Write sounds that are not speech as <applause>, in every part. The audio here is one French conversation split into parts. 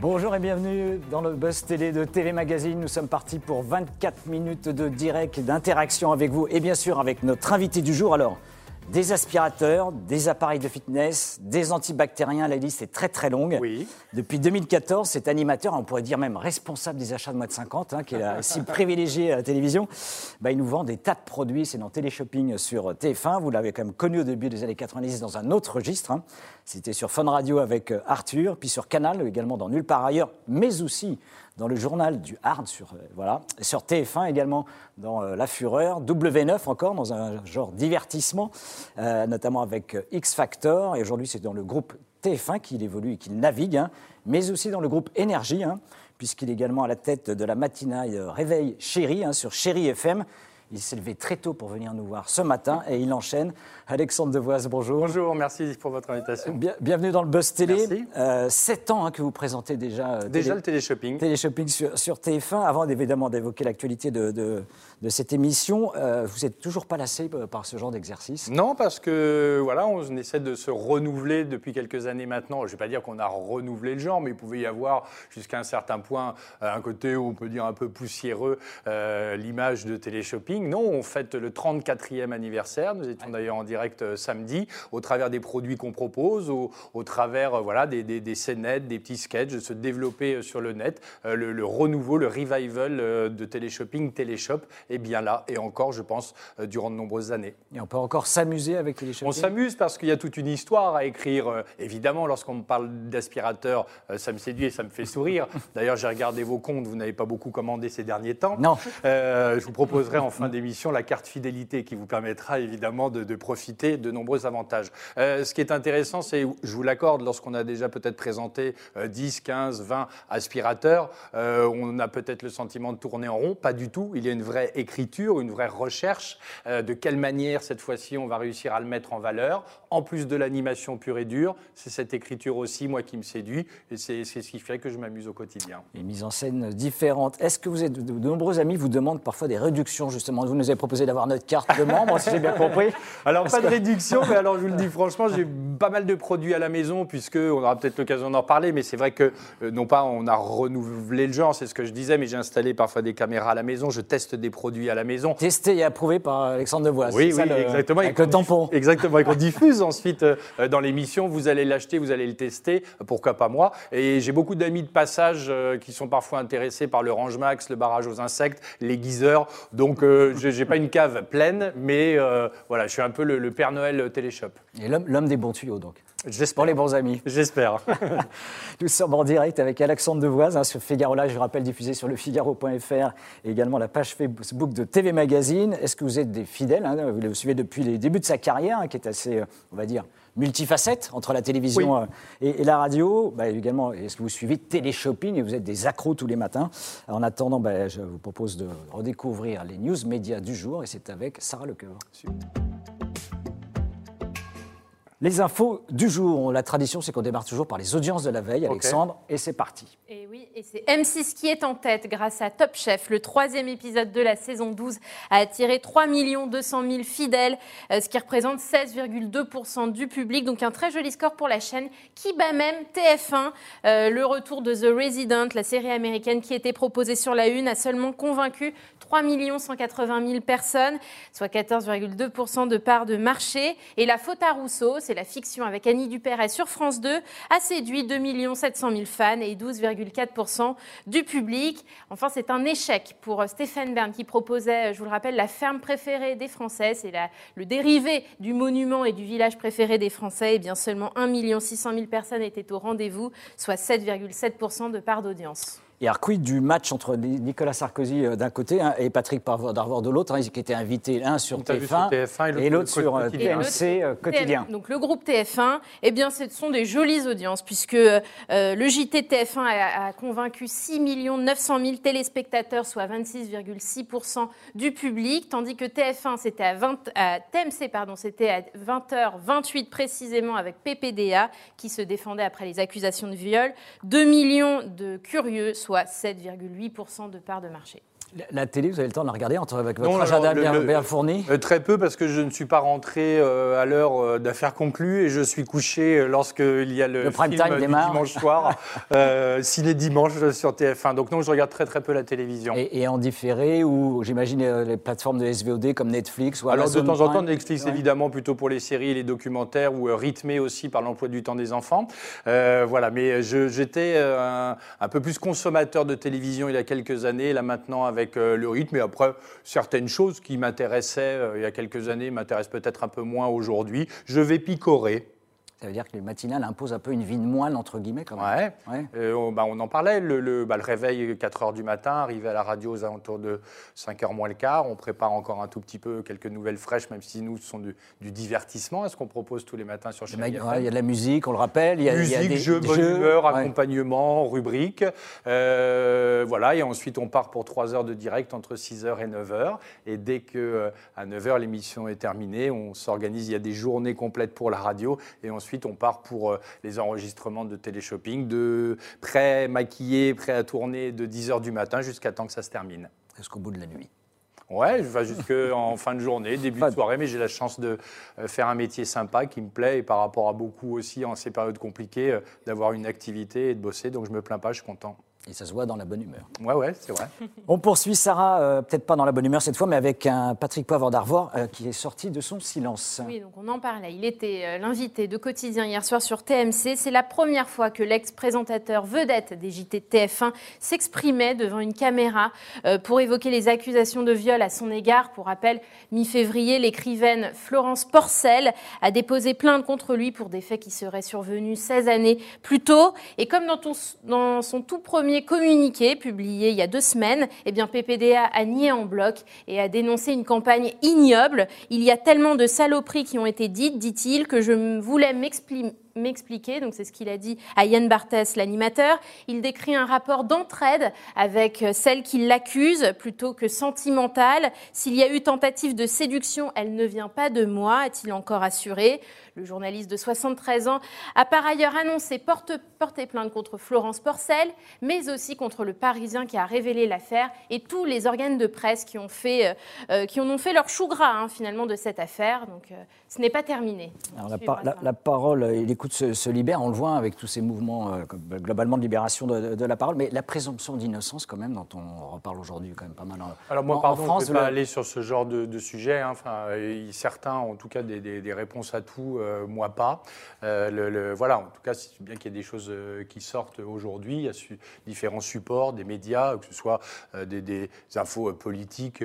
Bonjour et bienvenue dans le Buzz Télé de TV Magazine. Nous sommes partis pour 24 minutes de direct d'interaction avec vous et bien sûr avec notre invité du jour. Alors, des aspirateurs, des appareils de fitness, des antibactériens. La liste est très très longue. Oui. Depuis 2014, cet animateur, on pourrait dire même responsable des achats de moins de 50, hein, qui est la <laughs> cible privilégiée à la télévision, bah, il nous vend des tas de produits. C'est dans Téléshopping sur TF1. Vous l'avez quand même connu au début des années 90 dans un autre registre. hein. C'était sur Fun Radio avec euh, Arthur, puis sur Canal également dans Nulle part ailleurs, mais aussi dans le journal du Hard sur, euh, voilà, sur TF1 également dans euh, La Fureur, W9 encore dans un genre divertissement, euh, notamment avec X Factor. Et aujourd'hui, c'est dans le groupe TF1 qu'il évolue et qu'il navigue, hein, mais aussi dans le groupe Énergie, hein, puisqu'il est également à la tête de la matinale euh, Réveil Chéri hein, sur Chéri FM. Il s'est levé très tôt pour venir nous voir ce matin et il enchaîne. Alexandre Devoise, bonjour. Bonjour, merci pour votre invitation. Bien- bienvenue dans le Buzz Télé. Merci. Euh, sept ans hein, que vous présentez déjà. euh, Déjà télé- le téléshopping. Téléshopping sur, sur TF1. Avant évidemment d'évoquer l'actualité de, de- de cette émission, euh, vous n'êtes toujours pas lassé euh, par ce genre d'exercice? Non, parce que voilà, on essaie de se renouveler depuis quelques années maintenant. Je ne vais pas dire qu'on a renouvelé le genre, mais il pouvait y avoir jusqu'à un certain point un côté où on peut dire un peu poussiéreux l'image de téléshopping. Non, on fête le 34e anniversaire. Nous étions d'ailleurs en direct euh, samedi au travers des produits qu'on propose, au, au travers euh, voilà, des, des, des scénettes, des petits sketchs, de se développer euh, sur le net. Le, le renouveau, le revival de téléshopping, téléshop est bien là et encore, je pense, durant de nombreuses années. Et on peut encore s'amuser avec Téléshopping? On s'amuse parce qu'il y a toute une histoire à écrire. Évidemment, lorsqu'on me parle d'aspirateur, ça me séduit et ça me fait sourire. <laughs> D'ailleurs, j'ai regardé vos comptes, vous n'avez pas beaucoup commandé ces derniers temps. Non. Euh, je vous proposerai en fin d'émission la carte fidélité qui vous permettra évidemment de, profiter de nombreux avantages. Euh, ce qui est intéressant, c'est, je vous l'accorde, lorsqu'on a déjà peut-être présenté euh, 10, 15, 20 aspirateurs, euh, on a peut-être le sentiment de tourner en rond. Pas du tout. Il y a une vraie écriture, une vraie recherche euh, de quelle manière cette fois-ci on va réussir à le mettre en valeur. En plus de l'animation pure et dure, c'est cette écriture aussi, moi, qui me séduit et c'est ce qui fait que je m'amuse au quotidien. Les mises en scène différentes. Est-ce que vous êtes de, de nombreux amis vous demandent parfois des réductions justement Vous nous avez proposé d'avoir notre carte de membre, si j'ai bien compris. <laughs> Alors, pas de réduction, mais alors je vous le dis <laughs> franchement, j'ai pas mal de produits à la maison, puisque on aura peut-être l'occasion d'en reparler, mais c'est vrai que, euh, non pas on a renouvelé le genre, c'est ce que je disais, mais j'ai installé parfois des caméras à la maison, je teste des produits à la maison. Testé et approuvé par Alexandre Devoise. Oui, oui, ça, le- exactement. Avec le tampon. Exactement, et qu'on <laughs> diffuse ensuite euh, dans l'émission. Vous allez l'acheter, vous allez le tester, pourquoi pas moi. Et j'ai beaucoup d'amis de passage euh, qui sont parfois intéressés par le range max, le barrage aux insectes, les geysers. Donc, j'ai j'ai pas une cave pleine, mais euh, voilà, je suis un peu le, le Père Noël téléshop. Et l'homme des bons tuyaux, donc. Pour J'espère. les bons amis. J'espère. <laughs> <laughs> Nous sommes en direct avec Alexandre Devoise hein, sur Figaro Live, je rappelle, diffusé sur lefigaro.fr et également la page Facebook de TV Magazine. Est-ce que vous êtes des fidèles hein, Vous le suivez depuis les débuts de sa carrière, hein, qui est assez, euh, on va dire, multifacette entre la télévision Oui. euh, et, et la radio. Bah, également, est-ce que vous suivez Téléshopping et vous êtes des accros tous les matins En attendant, bah, je vous propose de redécouvrir les news médias du jour et c'est avec Sarah Lecoeur. Les infos du jour. La tradition, c'est qu'on démarre toujours par les audiences de la veille, Alexandre, et c'est parti. Et oui, et c'est M6 qui est en tête grâce à Top Chef. Le troisième épisode de la saison 12 a attiré 3 200 000 fidèles, euh, ce qui représente 16,2% du public. Donc un très joli score pour la chaîne qui bat même TF1. Euh, le retour de The Resident, la série américaine qui était proposée sur la une, a seulement convaincu 3 180 000 personnes, soit 14,2% de part de marché. Et La Faute à Rousseau, c'est la fiction avec Annie Dupéret sur France 2, a séduit 2 700 000 fans et 12,4% du public. Enfin, c'est un échec pour Stéphane Bern qui proposait, je vous le rappelle, la ferme préférée des Français. C'est le dérivé du monument et du village préféré des Français. Et bien seulement 1 600 000 personnes étaient au rendez-vous, soit 7,7% de part d'audience. Et alors, quid du match entre Ni- Nicolas Sarkozy euh, d'un côté hein, et Patrick Darvor de l'autre, hein, qui étaient invités l'un sur On t'a vu TF1, sur TF1 et l'autre sur euh. TMC euh, quotidien. TF1, donc le groupe TF1, eh bien, ce sont des jolies audiences puisque euh, le JT TF1 a, a convaincu 6 900 000 téléspectateurs, soit 26,6% du public, tandis que TF1 c'était à 20, à TMC pardon, c'était à 20h28 précisément avec PPDA qui se défendait après les accusations de viol, 2 millions de curieux, soit 7,8% de part de marché. La, télé, vous avez le temps de la regarder entre, avec votre Non, agenda alors, bien, le- bien fourni? Euh, Très peu parce que je ne suis pas rentré euh, à l'heure euh, d'affaires conclues et je suis couché lorsqu'il y a le, Le prime film time du démarre. dimanche soir, <laughs> euh, ciné dimanche sur TF1. Donc non, je regarde très très peu la télévision. et, et en différé, ou j'imagine les plateformes de SVOD comme Netflix ou Alors de temps en temps. Netflix Ouais. évidemment plutôt pour les séries et les documentaires ou rythmé aussi par l'emploi du temps des enfants. Euh, voilà, mais j'étais un, un peu plus consommateur de télévision il y a quelques années, là maintenant avec euh, le rythme. Et après, certaines choses qui m'intéressaient euh, il y a quelques années m'intéressent peut-être un peu moins aujourd'hui. Je vais picorer. Ça veut dire que les matinales imposent un peu une vie de moine, entre guillemets, quand même. Ouais. Ouais. Euh, on, bah, on en parlait, le, le- bah, le réveil 4 h du matin, arriver à la radio aux alentours de 5 h moins le quart. On prépare encore un tout petit peu quelques nouvelles fraîches, même si nous, ce sont du, du divertissement, à ce qu'on propose tous les matins sur ouais, Il y a de la musique, on le rappelle. Il y a, il y a Musique, des, jeux, des bonne jeux, humeur, ouais. accompagnement, rubrique. Euh, voilà, et ensuite on part pour 3 heures de direct entre 6h et 9h. Et dès que euh, à 9h l'émission est terminée, on s'organise, il y a des journées complètes pour la radio. Et ensuite on part pour euh, les enregistrements de téléshopping, de prêt maquillé, prêt à tourner de 10h du matin jusqu'à temps que ça se termine. Jusqu'au bout de la nuit. Ouais, je vais jusqu'en <laughs> fin de journée, début de soirée, mais j'ai la chance de euh, faire un métier sympa qui me plaît et par rapport à beaucoup aussi en ces périodes compliquées, euh, d'avoir une activité et de bosser. Donc je me plains pas, je suis content. Et ça se voit dans la bonne humeur. Ouais, ouais, c'est vrai. <laughs> On poursuit, Sarah, euh, peut-être pas dans la bonne humeur cette fois, mais avec un Patrick Poivre d'Arvor euh, qui est sorti de son silence. Oui, donc on en parlait. Il était euh, l'invité de Quotidien hier soir sur TMC. C'est la première fois que l'ex-présentateur vedette des JT de TF1 s'exprimait devant une caméra euh, pour évoquer les accusations de viol à son égard. Pour rappel, mi-février, l'écrivaine Florence Porcel a déposé plainte contre lui pour des faits qui seraient survenus 16 années plus tôt. Et comme dans, ton- dans son tout premier communiqué publié il y a deux semaines, eh bien PPDA a nié en bloc et a dénoncé une campagne ignoble. Il y a tellement de saloperies qui ont été dites, dit-il, que je voulais m'expli- m'expliquer. Donc c'est ce qu'il a dit à Yann Barthès, l'animateur. Il décrit un rapport d'entraide avec euh, celle qui l'accuse plutôt que sentimentale. S'il y a eu tentative de séduction, elle ne vient pas de moi, a-t-il encore assuré. Le journaliste de 73 ans a par ailleurs annoncé porte- porter plainte contre Florence Porcel, mais aussi contre le Parisien qui a révélé l'affaire et tous les organes de presse qui, ont fait, euh, euh, qui en ont fait leur chou gras hein, finalement de cette affaire. Donc euh, ce n'est pas terminé. Alors, la, Suivra par- la- ça. la parole et se, se libèrent, on le voit avec tous ces mouvements euh, euh, globalement de libération de, de- de la parole, mais la présomption d'innocence quand même, dont on reparle aujourd'hui quand même pas mal en, Alors moi, en- en pardon, France. je ne vais pas le- aller sur ce genre de, de sujet. hein. Enfin, euh, certains ont en tout cas des, des- des réponses à tout, euh, moi pas. Euh, le- le- voilà, en tout cas, c'est bien qu'il y ait des choses qui sortent aujourd'hui. Il y a su- différents supports, des médias, que ce soit des, des infos politiques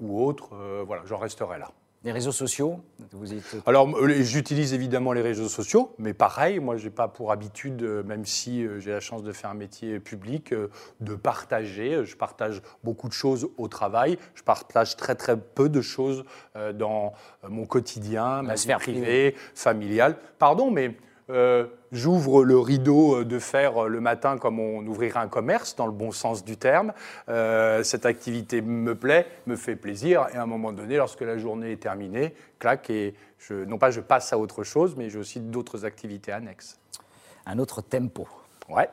ou autres. Voilà, j'en resterai là. Les réseaux sociaux, vous êtes Alors, euh, j'utilise évidemment les réseaux sociaux, mais pareil, moi, j'ai pas pour habitude, euh, même si euh, j'ai la chance de faire un métier public, de partager. Je partage beaucoup de choses au travail. Je partage très très peu de choses dans mon quotidien, ma vie sphère privée, familiale. Pardon, mais euh, j'ouvre le rideau euh, de fer euh, le matin comme on ouvrirait un commerce, dans le bon sens du terme. Euh, cette activité me plaît, me fait plaisir, et à un moment donné, lorsque la journée est terminée, clac, et je, non pas je passe à autre chose, mais j'ai aussi d'autres activités annexes. un autre tempo. Ouais.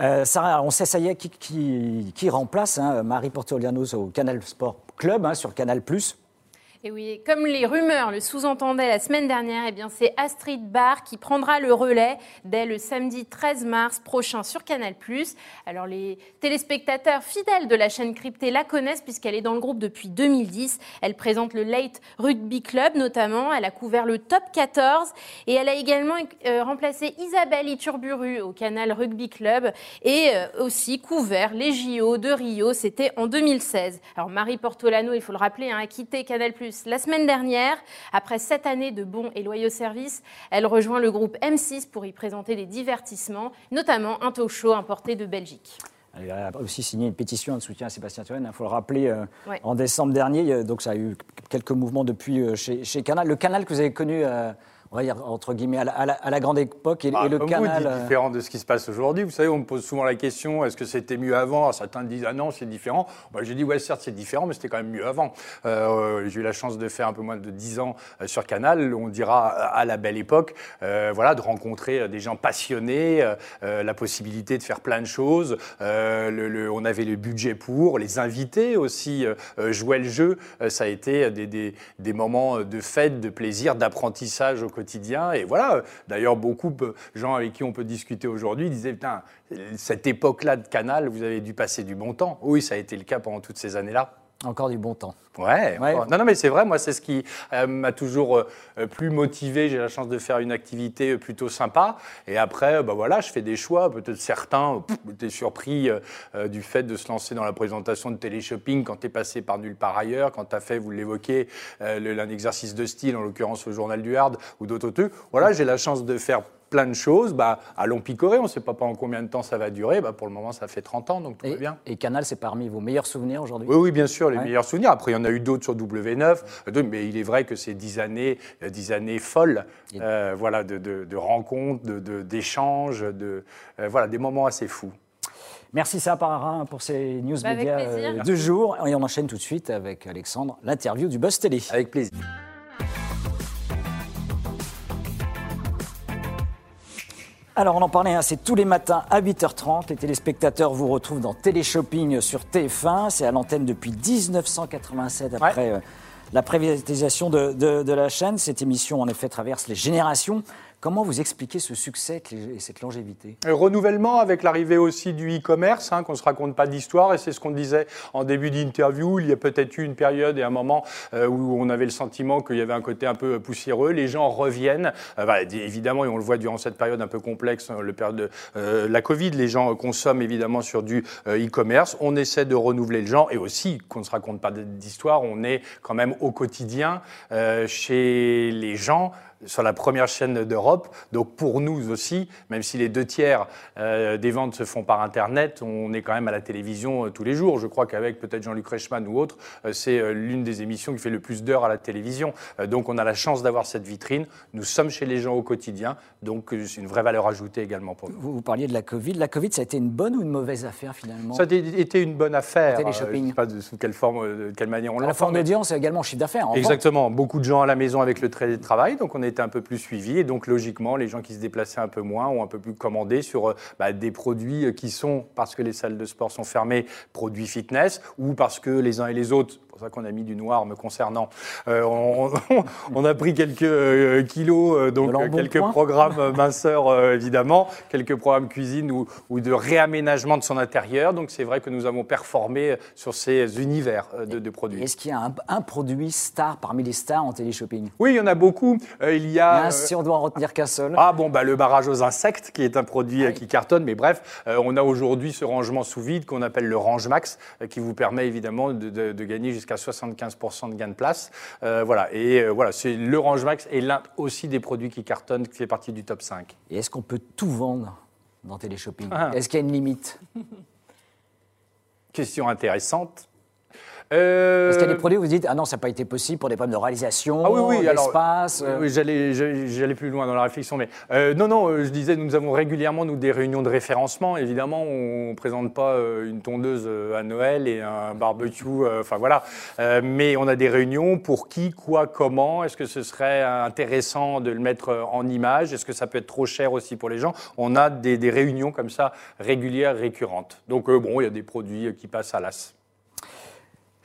Euh, Sarah, on sait ça y est qui, qui, qui remplace hein, Marie Portolianos au Canal Sport Club hein, sur Canal+. Et oui, comme les rumeurs le sous-entendaient la semaine dernière, eh c'est Astrid Barr qui prendra le relais dès le samedi 13 mars prochain sur Canal+. Alors les téléspectateurs fidèles de la chaîne cryptée la connaissent puisqu'elle est dans le groupe depuis 2010. Elle présente le Late Rugby Club notamment. Elle a couvert le Top 14 et elle a également euh, remplacé Isabelle Iturburu au Canal Rugby Club et euh, aussi couvert les JO de Rio. C'était en 2016. Alors Marie Portolano, il faut le rappeler, hein, a quitté Canal+ la semaine dernière. Après sept années de bons et loyaux services, elle rejoint le groupe M6 pour y présenter des divertissements, notamment un talk show importé de Belgique. Elle a aussi signé une pétition de soutien à Sébastien Toen. Il faut le rappeler, euh, Ouais. en décembre dernier. A- Donc ça a eu quelques mouvements depuis euh, chez, chez Canal. Le Canal que vous avez connu euh, on va dire, entre guillemets, à la, à la- à la grande époque et, Bah, et le canal. Dites différent de ce qui se passe aujourd'hui. Vous savez, on me pose souvent la question est-ce que c'était mieux avant? Certains disent ah non, c'est différent. Moi, j'ai dit ouais, certes, c'est différent, mais c'était quand même mieux avant. Euh, j'ai eu la chance de faire un peu moins de 10 ans euh, sur Canal. On dira à la belle époque, euh, voilà, de rencontrer des gens passionnés, euh, la possibilité de faire plein de choses. Le- le- on avait le budget pour, les invités aussi jouaient le jeu. Ça a été des, des- des moments de fête, de plaisir, d'apprentissage au quotidien. Et voilà, euh, d'ailleurs, beaucoup de gens avec qui on peut discuter aujourd'hui disaient Putain, cette époque-là de Canal, vous avez dû passer du bon temps. Oui, ça a été le cas pendant toutes ces années-là. Encore du bon temps. Ouais, Ouais. non, non, mais c'est vrai, moi, c'est ce qui euh, m'a toujours euh, euh, plus motivé. J'ai la chance de faire une activité plutôt sympa. Et après, bah voilà, je fais des choix. Peut-être certains étaient surpris euh, du fait de se lancer dans la présentation de téléshopping quand tu es passé par nulle part ailleurs, quand tu as fait, vous l'évoquez, un exercice de style, en l'occurrence le journal du Hard ou d'autres trucs. Voilà, j'ai la chance de faire plein de choses. Bah, allons picorer, on ne sait pas pendant combien de temps ça va durer. Bah, pour le moment, ça fait 30 ans, donc tout va Et, bien. et Canal, c'est parmi vos meilleurs souvenirs aujourd'hui? Oui, oui, bien sûr, les Ouais. meilleurs souvenirs. Après, il y en a eu d'autres sur W9, euh, mais il est vrai que c'est dix années, euh, dix années folles, euh, voilà, de, de- de rencontres, de- de- d'échanges, de, euh, voilà, des moments assez fous. Merci Sarah Pararin pour ces news Bah, médias euh, de jour. Et on enchaîne tout de suite avec Alexandre, l'interview du Buzz Télé. Avec plaisir. Alors on en parlait, hein, c'est tous les matins à 8h30. Les téléspectateurs vous retrouvent dans Téléshopping sur TF1. C'est à l'antenne depuis 1987 après euh, la privatisation de, de- de la chaîne. Cette émission en effet traverse les générations. Comment vous expliquez ce succès et cette longévité? Un renouvellement avec l'arrivée aussi du e-commerce, hein, qu'on ne se raconte pas d'histoire, et c'est ce qu'on disait en début d'interview. Il y a peut-être eu une période et un moment euh, où on avait le sentiment qu'il y avait un côté un peu poussiéreux. Les gens reviennent, Euh, évidemment, et on le voit durant cette période un peu complexe, euh, le période de euh, la Covid, les gens consomment évidemment sur du e-commerce. On essaie de renouveler le genre, et aussi qu'on ne se raconte pas d'histoire, on est quand même au quotidien chez les gens sur la première chaîne d'Europe. Donc pour nous aussi, même si les deux tiers euh, des ventes se font par Internet, on est quand même à la télévision euh, tous les jours. Je crois qu'avec peut-être Jean-Luc Reichmann ou autre, euh, c'est l'une des émissions qui fait le plus d'heures à la télévision. Donc on a la chance d'avoir cette vitrine. Nous sommes chez les gens au quotidien, donc c'est une vraie valeur ajoutée également pour nous. vous, vous parliez de la Covid. La Covid, ça a été une bonne ou une mauvaise affaire finalement? Ça a été- une bonne affaire. Téléshopping. Euh, Je ne sais pas de sous quelle forme, de quelle manière on la l'entend, forme d'audience et également chiffre d'affaires. vente. Exactement. Beaucoup de gens à la maison avec le télétravail, donc on un peu plus suivis. Et donc, logiquement, les gens qui se déplaçaient un peu moins ont un peu plus commandé sur euh, bah, des produits euh, qui sont, parce que les salles de sport sont fermées, produits fitness, ou parce que les uns et les autres, pour ça qu'on a mis du noir me concernant, euh, on, on <laughs> a pris quelques euh, kilos, euh, donc quelques programmes minceurs, évidemment, quelques programmes cuisine ou, ou de réaménagement de son intérieur. Donc, c'est vrai que nous avons performé sur ces univers de, de produits. Est-ce qu'il y a un, un produit star parmi les stars en téléshopping? Oui, il y en a beaucoup. Euh, il y a. Si on doit en retenir qu'un seul. Ah bon, bah, le barrage aux insectes, qui est un produit Oui. qui cartonne, mais bref, euh, on a aujourd'hui ce rangement sous vide qu'on appelle le range max, qui vous permet évidemment de, de- de gagner jusqu'à 75% de gain de place. Euh, voilà, et euh, voilà, c'est le range max est l'un aussi des produits qui cartonnent, qui fait partie du top 5. Et est-ce qu'on peut tout vendre dans téléshopping? Ah. Est-ce qu'il y a une limite? Question intéressante. Euh, Parce qu'il y a des produits où vous dites ah non ça n'a pas été possible pour des problèmes de réalisation, Ah oui, oui, d'espace. euh, Oui, j'allais, j'allais plus loin dans la réflexion, mais euh, non, non, euh, je disais, nous avons régulièrement nous des réunions de référencement. Évidemment, on ne présente pas euh, une tondeuse euh, à Noël et un barbecue, euh, enfin voilà, Euh, mais on a des réunions pour qui, quoi, comment. Est-ce que ce serait intéressant de le mettre euh, en image? Est-ce que ça peut être trop cher aussi pour les gens? On a des, des réunions comme ça régulières, récurrentes. Donc euh, bon, il y a des produits euh, qui passent à l'as.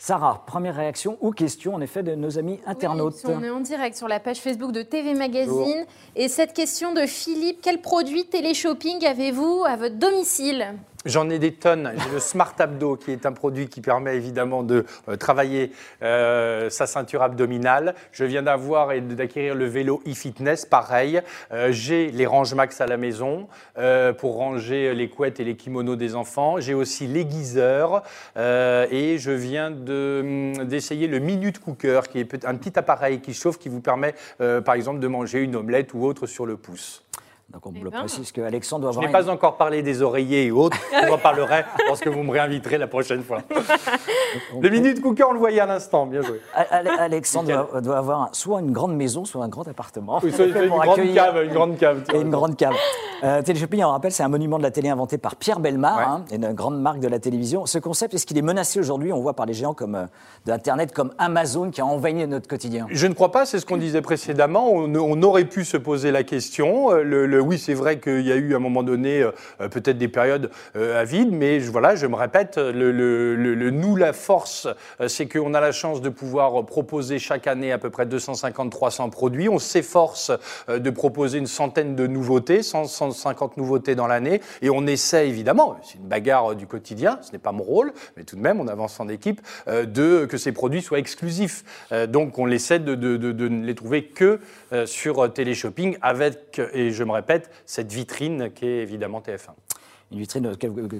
Sarah, première réaction ou question en effet de nos amis internautes. Oui, on est en direct sur la page Facebook de TV Magazine. Et cette question de Philippe, quel produit téléshopping avez-vous à votre domicile? J'en ai des tonnes. J'ai le Smart Abdo, qui est un produit qui permet évidemment de euh, travailler euh, sa ceinture abdominale. Je viens d'avoir et d'acquérir le vélo e-fitness, pareil. Euh, J'ai les range max à la maison euh, pour ranger les couettes et les kimonos des enfants. J'ai aussi l'aiguiseur euh, et je viens de, hum, d'essayer le Minute Cooker, qui est un petit appareil qui chauffe, qui vous permet, par exemple, de manger une omelette ou autre sur le pouce. Donc on Eh le ben. précise que Alexandre doit Je avoir n'ai une- pas encore parlé des oreillers et autres. <laughs> Je en parlerai lorsque vous me réinviterez la prochaine fois. <laughs> Le minute cooker, on le voyait à l'instant. Bien joué. Ale- Alexandre doit, doit avoir soit une grande maison, soit un grand appartement. Oui, c'est une <laughs> grande cave, une grande cave. tu Et vois. une grande cave. Euh, Téléshopping, on rappelle, c'est un monument de la télé inventé par Pierre Belmar, Ouais. hein, une grande marque de la télévision. Ce concept, est-ce qu'il est menacé aujourd'hui? On voit par les géants comme, euh, de l'Internet comme Amazon qui a envahi notre quotidien. Je ne crois pas, c'est ce qu'on disait précédemment. On, on aurait pu se poser la question. Euh, Le, le- oui, c'est vrai qu'il y a eu à un moment donné euh, euh, peut-être des périodes euh, à vide, mais voilà, je me répète, nous, la force, euh, c'est qu'on a la chance de pouvoir proposer chaque année à peu près 250-300 produits. On s'efforce euh, de proposer une centaine de nouveautés, 100, 150 nouveautés dans l'année, et on essaie évidemment, c'est une bagarre euh, du quotidien, ce n'est pas mon rôle, mais tout de même, on avance en équipe, euh, de, que ces produits soient exclusifs. Euh, donc on essaie de, de- ne les trouver que euh, sur euh, Téléshopping, avec, et je me répète, cette vitrine qui est évidemment TF1. Une vitrine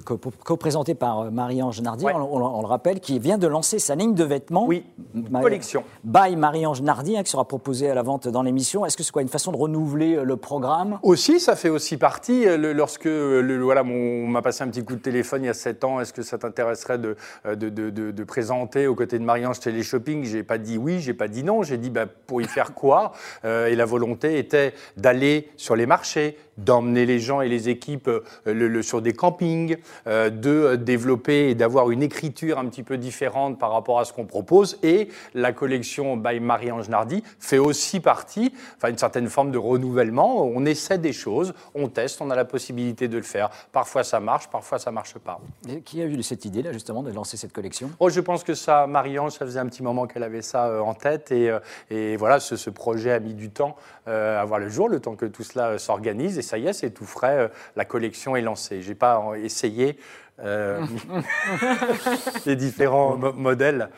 co- co-présentée par euh, Marie-Ange Nardi, Ouais. on, on- on le rappelle, qui vient de lancer sa ligne de vêtements. Oui, Ma- collection. By Marie-Ange Nardi, hein, qui sera proposée à la vente dans l'émission. Est-ce que c'est quoi une façon de renouveler euh, le programme? Aussi, ça fait aussi partie, euh, le- lorsque euh, le- voilà, on m'a passé un petit coup de téléphone il y a 7 ans, est-ce que ça t'intéresserait de, euh, de, de- de- de présenter aux côtés de Marie-Ange Téléshopping? J'ai pas dit oui, j'ai pas dit non, j'ai dit bah, pour y faire quoi? Euh, Et la volonté était d'aller sur les marchés, d'emmener les gens et les équipes euh, le- le- sur des campings, euh, de développer et d'avoir une écriture un petit peu différente par rapport à ce qu'on propose. Et la collection by Marie-Ange Nardi fait aussi partie, enfin une certaine forme de renouvellement. On essaie des choses, on teste, on a la possibilité de le faire. Parfois ça marche, parfois ça marche pas. Et Qui a eu cette idée-là, justement, de lancer cette collection? Oh, je pense que ça, Marie-Ange, ça faisait un petit moment qu'elle avait ça euh, en tête. Et, et voilà, ce, ce projet a mis du temps à voir le jour, le temps que tout cela s'organise. Ça y est, c'est tout frais. euh, la collection est lancée. J'ai pas euh, essayé euh, <laughs> <laughs> les différents mo- modèles.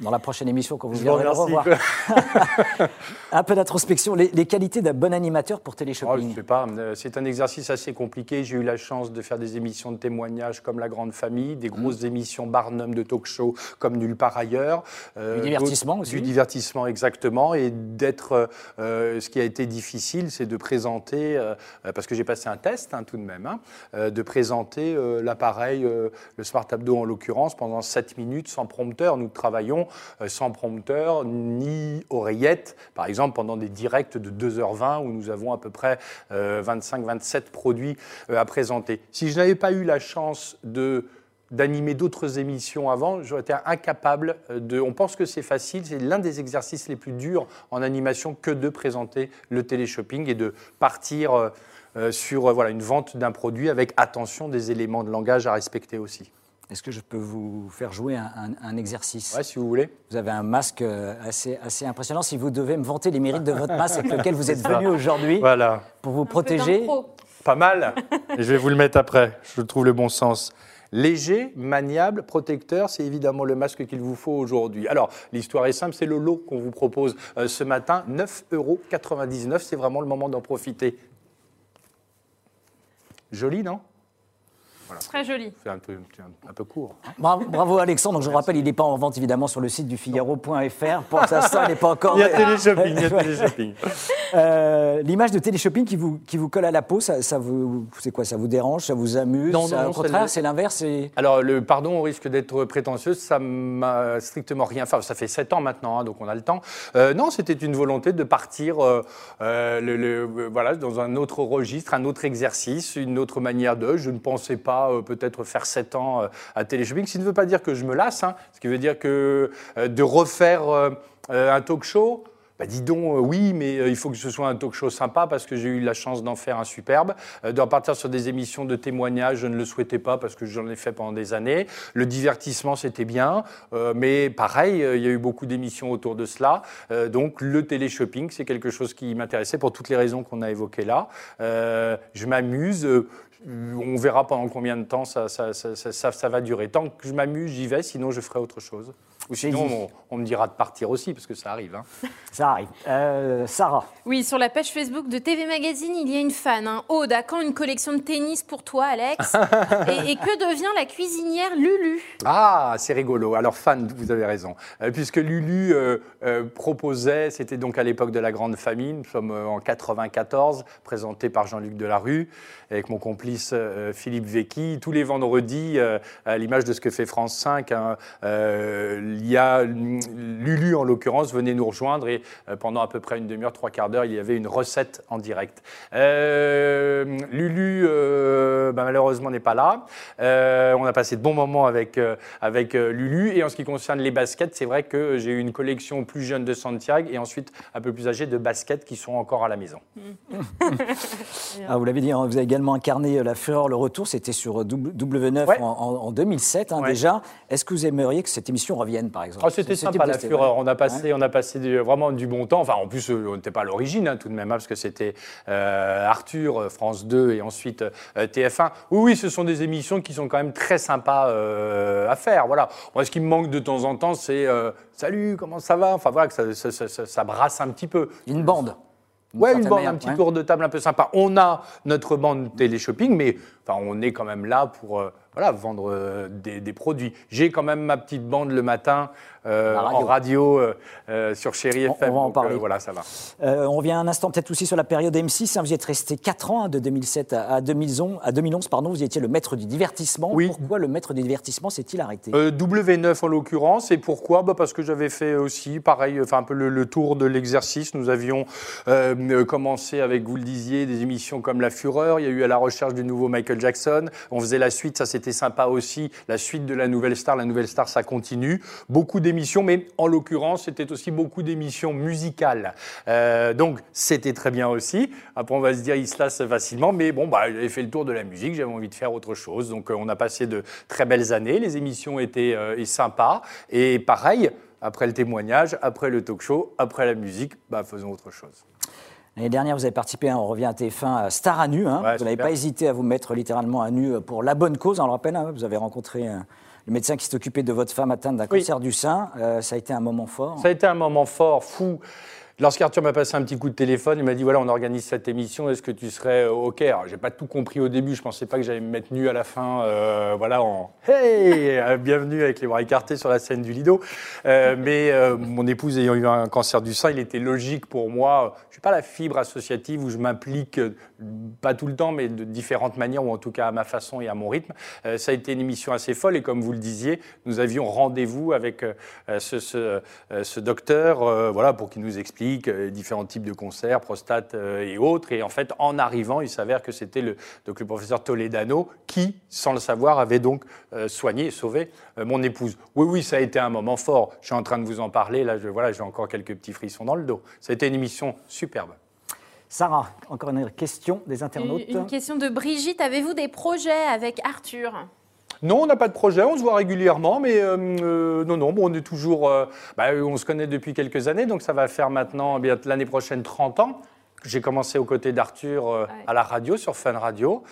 Dans la prochaine émission, quand vous Je viendrez le revoir. <laughs> Un peu d'introspection. Les, les qualités d'un bon animateur pour Oh, je téléshopping. sais pas, euh, c'est un exercice assez compliqué. J'ai eu la chance de faire des émissions de témoignages comme La Grande Famille, des grosses émissions Barnum de talk show comme nulle part ailleurs. Euh, Du divertissement aussi. Du divertissement, exactement. Et d'être. euh, ce qui a été difficile, c'est de présenter, euh, parce que j'ai passé un test hein, tout de même, hein, de présenter l'appareil, le Smart Abdo en l'occurrence, pendant 7 minutes sans prompteur. Nous travaillons euh, sans prompteur ni oreillette, par exemple pendant des directs de 2h20 où nous avons à peu près 25-27 produits euh, à présenter. Si je n'avais pas eu la chance de d'animer d'autres émissions avant, j'aurais été incapable euh, de... On pense que c'est facile, c'est l'un des exercices les plus durs en animation que de présenter le téléshopping et de partir euh, euh, sur euh, voilà, une vente d'un produit avec attention des éléments de langage à respecter aussi. Est-ce que je peux vous faire jouer un, un- un exercice Ouais, si vous voulez. Vous avez un masque euh, assez, assez impressionnant. Si vous devez me vanter les mérites de votre masque avec <laughs> lequel vous êtes venu aujourd'hui Voilà. pour vous Un protéger. Pas mal. Et je vais vous le mettre après. Je trouve le bon sens. Léger, maniable, protecteur, c'est évidemment le masque qu'il vous faut aujourd'hui. Alors, l'histoire est simple, c'est le lot qu'on vous propose euh, ce matin, 9,99 euros. C'est vraiment le moment d'en profiter. Joli, non? Très joli. C'est un peu, un, un peu court. Bravo, bravo, Alexandre. Donc, je vous rappelle, il n'est pas en vente évidemment sur le site du Figaro.fr. Pour l'instant, il n'est pas encore. Il y a téléshopping, il y a <laughs> téléshopping. Euh, L'image de téléshopping qui vous, qui vous colle à la peau, ça, ça vous, c'est quoi Ça vous dérange Ça vous amuse Non, non, Ça, non, Au ça contraire, c'est l'inverse. Alors, le pardon, on risque d'être prétentieux, ça m'a strictement rien fait. Enfin, ça fait sept ans maintenant, hein, donc on a le temps. Euh, non, c'était une volonté de partir euh, euh, le- le- euh, voilà, dans un autre registre, un autre exercice, une autre manière de. Je ne pensais pas euh, peut-être faire sept ans euh, à téléshopping, ce qui ne veut pas dire que je me lasse, hein, ce qui veut dire que euh, de refaire un talk show. Bah dis donc, euh, oui, mais euh, il faut que ce soit un talk show sympa parce que j'ai eu la chance d'en faire un superbe. Euh, de repartir sur des émissions de témoignages, je ne le souhaitais pas parce que j'en ai fait pendant des années. Le divertissement, c'était bien, euh, mais pareil, il y a eu beaucoup d'émissions autour de cela. Donc le téléshopping, c'est quelque chose qui m'intéressait pour toutes les raisons qu'on a évoquées là. Je m'amuse. on verra pendant combien de temps ça, ça- ça- ça va durer. Tant que je m'amuse, j'y vais, sinon je ferai autre chose. Ou sinon, on, on, me dira de partir aussi, parce que ça arrive. Hein. <laughs> Ça arrive. Euh, Sarah Oui, sur la page Facebook de TV Magazine, il y a une fan. Hein. Aude, à quand une collection de tennis pour toi, Alex <laughs> et, que devient la cuisinière Lulu? Ah, c'est rigolo. Alors, fan, vous avez raison. Euh, puisque Lulu euh, proposait, c'était donc à l'époque de la Grande Famine, nous sommes en 94, présenté par Jean-Luc Delarue, avec mon complice Philippe Vecchi, tous les vendredis, à l'image de ce que fait France 5, hein, il y a Lulu, en l'occurrence, venait nous rejoindre et euh, pendant à peu près une demi-heure, trois quarts d'heure, il y avait une recette en direct. Euh, Lulu, euh, bah, malheureusement, n'est pas là. on a passé de bons moments avec, avec Lulu. Et en ce qui concerne les baskets, c'est vrai que j'ai eu une collection plus jeune de Santiago et ensuite un peu plus âgée de baskets qui sont encore à la maison. <laughs> ah, vous l'avez dit, hein, vous avez également incarné La Fureur, le retour. C'était sur W9 en, 2007 hein, déjà. Est-ce que vous aimeriez que cette émission revienne, par exemple oh, C'était sympa, La Fureur. On a passé, on a passé vraiment du bon temps. Enfin, en plus, euh, on n'était pas à l'origine hein, tout de même, hein, parce que c'était euh, Arthur, euh, France 2 et ensuite TF1. Oui, oui, ce sont des émissions qui sont quand même très sympas à faire. Voilà. Moi, ce qui me manque de temps en temps, c'est salut, comment ça va? Enfin voilà, que ça, ça, brasse un petit peu. Une bande. Oui, ouais, une bande, un petit tour de table un peu sympa. On a notre bande télé-shopping, mais enfin, on est quand même là pour voilà, vendre des, des, produits. J'ai quand même ma petite bande le matin euh, en radio euh, euh, sur Chéri FM. On va en parler. voilà, ça va. on revient un instant peut-être aussi sur la période M6. Hein. vous y êtes resté 4 ans, hein, de 2007 à, 2011. À 2011 pardon, vous étiez le maître du divertissement. Oui. Pourquoi le maître du divertissement s'est-il arrêté? W9 en l'occurrence. Et pourquoi? Bah Parce que j'avais fait aussi, pareil, enfin un peu le, tour de l'exercice. Nous avions commencé avec, vous le disiez, des émissions comme La Fureur. Il y a eu à la recherche du nouveau Michael Jackson. On faisait la suite, ça c'était sympa aussi. La suite de la Nouvelle Star. La Nouvelle Star, ça continue. Beaucoup d'émissions, mais en l'occurrence, c'était aussi beaucoup d'émissions musicales. Euh, donc, c'était très bien aussi. Après, on va se dire, il se lasse facilement, mais bon, bah, j'avais fait le tour de la musique, j'avais envie de faire autre chose. Donc, euh, on a passé de très belles années. Les émissions étaient euh, sympas. Et pareil, après le témoignage, après le talk show, après la musique, bah, faisons autre chose. L'année dernière, vous avez participé, hein, on revient à TF1, Star à nu. Hein. vous n'avez pas hésité à vous mettre littéralement à nu pour la bonne cause. On le rappelle, hein, vous avez rencontré le médecin qui s'est occupé de votre femme atteinte d'un cancer du sein. Euh, ça a été un moment fort. Ça a été un moment fort, fou. Lorsqu'Arthur m'a passé un petit coup de téléphone, il m'a dit voilà, on organise cette émission, est-ce que tu serais euh, OK? Alors, j'ai pas tout compris au début, je pensais pas que j'allais me mettre nu à la fin, euh, voilà, en Hey euh, Bienvenue avec les bras écartés sur la scène du Lido. mais mon épouse ayant eu un cancer du sein, il était logique pour moi. Je suis pas la fibre associative où je m'implique, pas tout le temps, mais de différentes manières, ou en tout cas à ma façon et à mon rythme. ça a été une émission assez folle, et comme vous le disiez, nous avions rendez-vous avec ce, ce, ce, docteur voilà, pour qu'il nous explique euh, différents types de concerts, prostate euh, et autres. Et en fait, en arrivant, il s'avère que c'était le, donc le professeur Toledano qui, sans le savoir, avait donc euh, soigné et sauvé mon épouse. Oui, oui, ça a été un moment fort. Je suis en train de vous en parler. Là, je, voilà, j'ai encore quelques petits frissons dans le dos. Ça a été une émission superbe. Sarah, encore une question des internautes. Une question de Brigitte. Avez-vous des projets avec Arthur? Non, on n'a pas de projet, on se voit régulièrement, mais euh, euh, non, non, bon, on est toujours. Euh, bah, on se connaît depuis quelques années, donc ça va faire maintenant, eh l'année prochaine, 30 ans. J'ai commencé aux côtés d'Arthur à la radio, sur Fun Radio,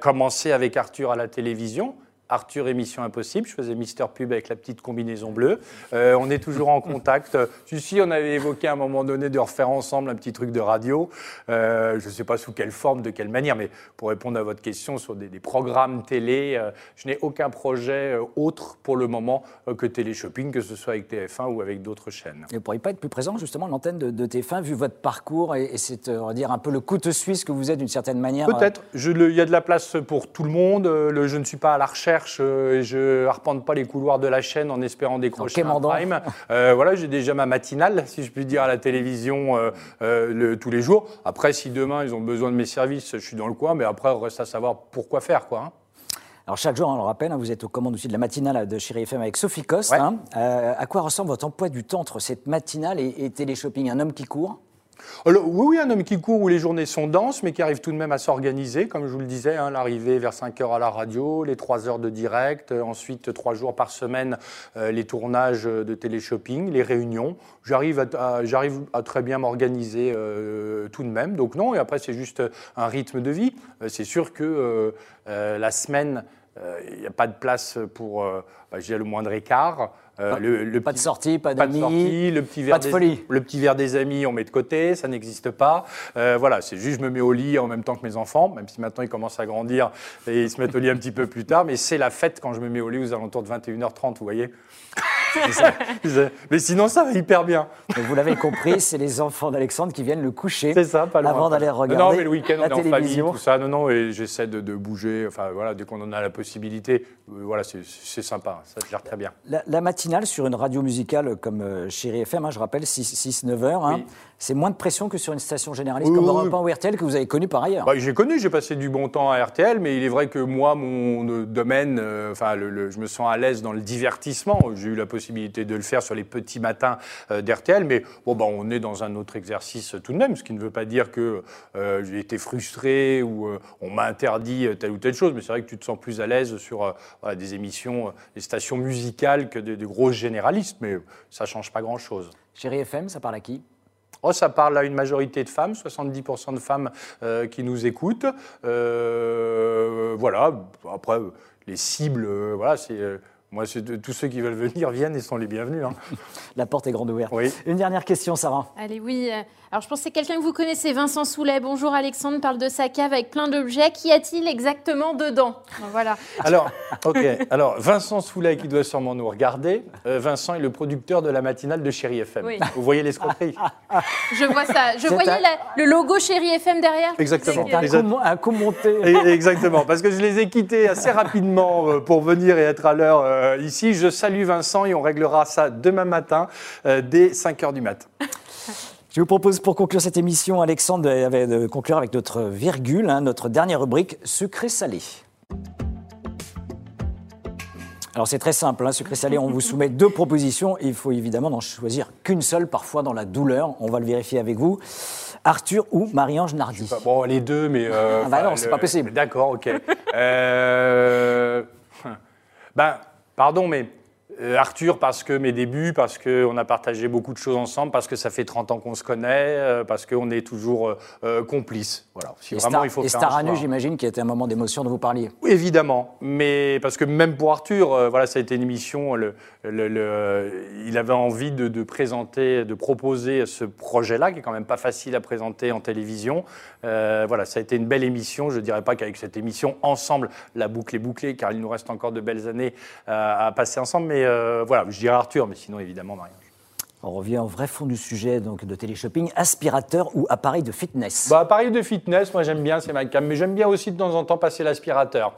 commencé avec Arthur à la télévision. Arthur Émission Impossible. Je faisais Mister Pub avec la petite combinaison bleue. Euh, on est toujours en contact. <laughs> Si, on avait évoqué à un moment donné de refaire ensemble un petit truc de radio. Euh, je ne sais pas sous quelle forme, de quelle manière, mais pour répondre à votre question sur des, programmes télé, euh, je n'ai aucun projet autre pour le moment que Télé-Shopping, que ce soit avec TF1 ou avec d'autres chaînes. Et vous ne pourriez pas être plus présent justement à l'antenne de, TF1, vu votre parcours et, c'est, on va dire, un peu le couteau suisse que vous êtes d'une certaine manière Peut-être. Il y a de la place pour tout le monde. Le, je ne suis pas à la recherche et je arpente pas les couloirs de la chaîne en espérant décrocher un prime. Euh, voilà, j'ai déjà ma matinale, si je puis dire, à la télévision euh, euh, tous les jours. Après, si demain ils ont besoin de mes services, je suis dans le coin, mais après, reste à savoir pourquoi faire, quoi. Hein. Alors chaque jour, on le rappelle, hein, vous êtes aux commandes aussi de la matinale de Chéri FM avec Sophie Coste. Hein. à quoi ressemble votre emploi du temps entre cette matinale et, et télé-shopping? Un homme qui court? Oui, oui, un homme qui court où les journées sont denses, mais qui arrive tout de même à s'organiser, comme je vous le disais, hein, l'arrivée vers 5 heures à la radio, les 3 heures de direct, euh, ensuite 3 jours par semaine, euh, les tournages de télé-shopping, les réunions. J'arrive à, très bien m'organiser euh, tout de même. Donc non, et après c'est juste un rythme de vie. c'est sûr que la semaine, il n'y a pas de place pour bah, le moindre écart. Euh, le, le Pas de petit- sortie, pas pas de d'amis. sortie, le petit verre de des, folie. le petit verre des amis, on met de côté, ça n'existe pas. Euh, voilà, c'est juste je me mets au lit en même temps que mes enfants, même si maintenant ils commencent à grandir et ils se mettent au lit un petit peu plus tard, mais c'est la fête quand je me mets au lit aux alentours de 21h30, vous voyez. Mais sinon ça va hyper bien. Donc, vous l'avez compris, c'est les enfants d'Alexandre qui viennent le coucher. C'est ça, pas loin. Avant d'aller regarder Non, mais le week-end, on est en famille, tout ça. Non, non, et j'essaie de, de bouger. Enfin, voilà, dès qu'on en a la possibilité, euh, voilà, c'est- sympa. Ça gère très bien. La, la matinale sur une radio musicale comme euh, Chéri FM, hein, je rappelle, 6-9 heures, hein. C'est moins de pression que sur une station généraliste Oui, comme Europe oui. 1 ou RTL que vous avez connu par ailleurs. Bah, j'ai connu, j'ai passé du bon temps à RTL, mais il est vrai que moi, mon euh, domaine, euh, enfin, le- le- je me sens à l'aise dans le divertissement. J'ai eu la possibilité de le faire sur les petits matins euh, d'RTL, mais bon, bah, on est dans un autre exercice tout de même, ce qui ne veut pas dire que euh, j'ai été frustré ou on m'a interdit telle ou telle chose, mais c'est vrai que tu te sens plus à l'aise sur voilà, des émissions, des stations musicales que des, des grosses généralistes, mais ça change pas grand-chose. Chéri FM, ça parle à qui? Oh, ça parle à une majorité de femmes, 70% de femmes euh, qui nous écoutent. Euh, voilà. Après, les cibles, euh, voilà, c'est moi, c'est de- tous ceux qui veulent venir viennent et sont les bienvenus. hein. <laughs> La porte est grande ouverte. Oui. Une dernière question, Sarah. Allez, oui. euh, Alors, je pense que c'est quelqu'un que vous connaissez, Vincent Soulet. Bonjour, Alexandre parle de sa cave avec plein d'objets. Qu'y a-t-il exactement dedans Voilà. <laughs> Alors, ok. Alors, Vincent Soulet, qui doit sûrement nous regarder. Euh, Vincent est le producteur de la matinale de Chéri FM. Oui. Vous voyez l'escroquerie <laughs> Je vois ça. Je C'est voyais un- la- le logo Chéri FM derrière. Exactement. C'est- Un Les un coup monté. Et- Exactement, parce que je les ai quittés assez rapidement euh, pour venir et être à l'heure euh, ici. Je salue Vincent et on réglera ça demain matin euh, dès 5h du mat. Je vous propose pour conclure cette émission, Alexandre, de, conclure avec notre virgule, hein, notre dernière rubrique, sucré-salé. Alors c'est très simple, hein, sucré-salé, on vous soumet <laughs> deux propositions. Il faut évidemment n'en choisir qu'une seule, parfois dans la douleur. On va le vérifier avec vous. Arthur ou Marie-Ange Nardi Bon, les deux, mais... euh, Ah bah non, c'est pas possible. D'accord, ok. Euh, <laughs> Ben, pardon, mais euh, Arthur, parce que mes débuts, parce qu'on a partagé beaucoup de choses ensemble, parce que ça fait 30 ans qu'on se connaît, euh, parce qu'on est toujours euh, complices. Voilà. Si Et vraiment Star, il faut et faire Star j'imagine, qui a été un moment d'émotion dont vous parliez. Oui, Évidemment, mais parce que même pour Arthur, euh, voilà, ça a été une émission. Le, le- le- il avait envie de, de présenter, de proposer ce projet-là, qui est quand même pas facile à présenter en télévision. Euh, voilà, ça a été une belle émission. Je dirais pas qu'avec cette émission ensemble, la boucle est bouclée, car il nous reste encore de belles années euh, à passer ensemble. Mais euh, voilà, je dirais Arthur, mais sinon évidemment Marie. On revient au vrai fond du sujet donc, de téléshopping, aspirateur ou appareil de fitness Bah, appareil de fitness, moi j'aime bien, c'est ma cam, mais j'aime bien aussi de temps en temps passer l'aspirateur.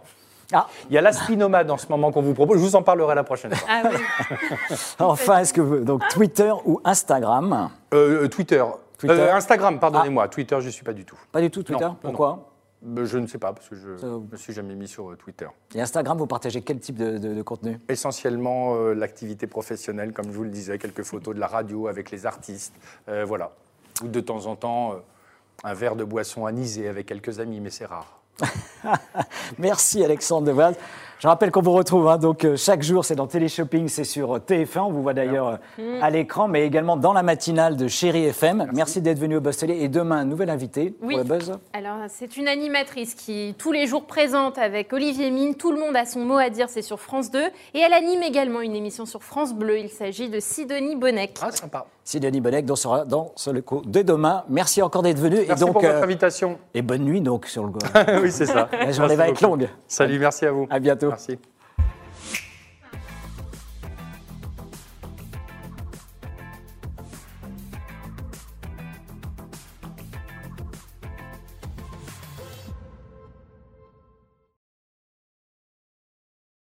Ah, Il y a l'aspinomade en ce moment qu'on vous propose. Je vous en parlerai la prochaine fois. Ah oui. <laughs> enfin, est-ce que vous, donc Twitter ou Instagram? Euh, Twitter. Twitter. Euh, Instagram, pardonnez-moi. Twitter, je ne suis pas du tout. Pas du tout Twitter Non, Pourquoi? Euh, Je ne sais pas, parce que je ne me suis jamais mis sur euh, Twitter. Et Instagram, vous partagez quel type de, de- de contenu? Essentiellement euh, l'activité professionnelle, comme je vous le disais, quelques photos de la radio avec les artistes. euh, voilà. Ou de temps en temps, euh, un verre de boisson anisé avec quelques amis, mais c'est rare. <laughs> Merci Alexandre Deval. Je rappelle qu'on vous retrouve hein, donc euh, chaque jour, c'est dans Téléshopping, c'est sur euh, TF1, on vous voit d'ailleurs euh, à l'écran, mais également dans la matinale de Chéri FM. Merci, d'être venu au Buzz Télé et demain, un nouvel invité Oui. pour le Buzz? Alors, c'est une animatrice qui, tous les jours, présente avec Olivier Mine. Tout le monde a son mot à dire, c'est sur France 2. Et elle anime également une émission sur France Bleu. Il s'agit de Sidonie Bonnec. Ah, sympa. Sidonie Bonnec dont sera dans ce loco dès demain. Merci encore d'être venu Merci et donc pour votre euh, invitation. et bonne nuit donc sur le. <laughs> oui, c'est ça. La journée Merci va être longue. Salut, merci à vous. À bientôt. Merci.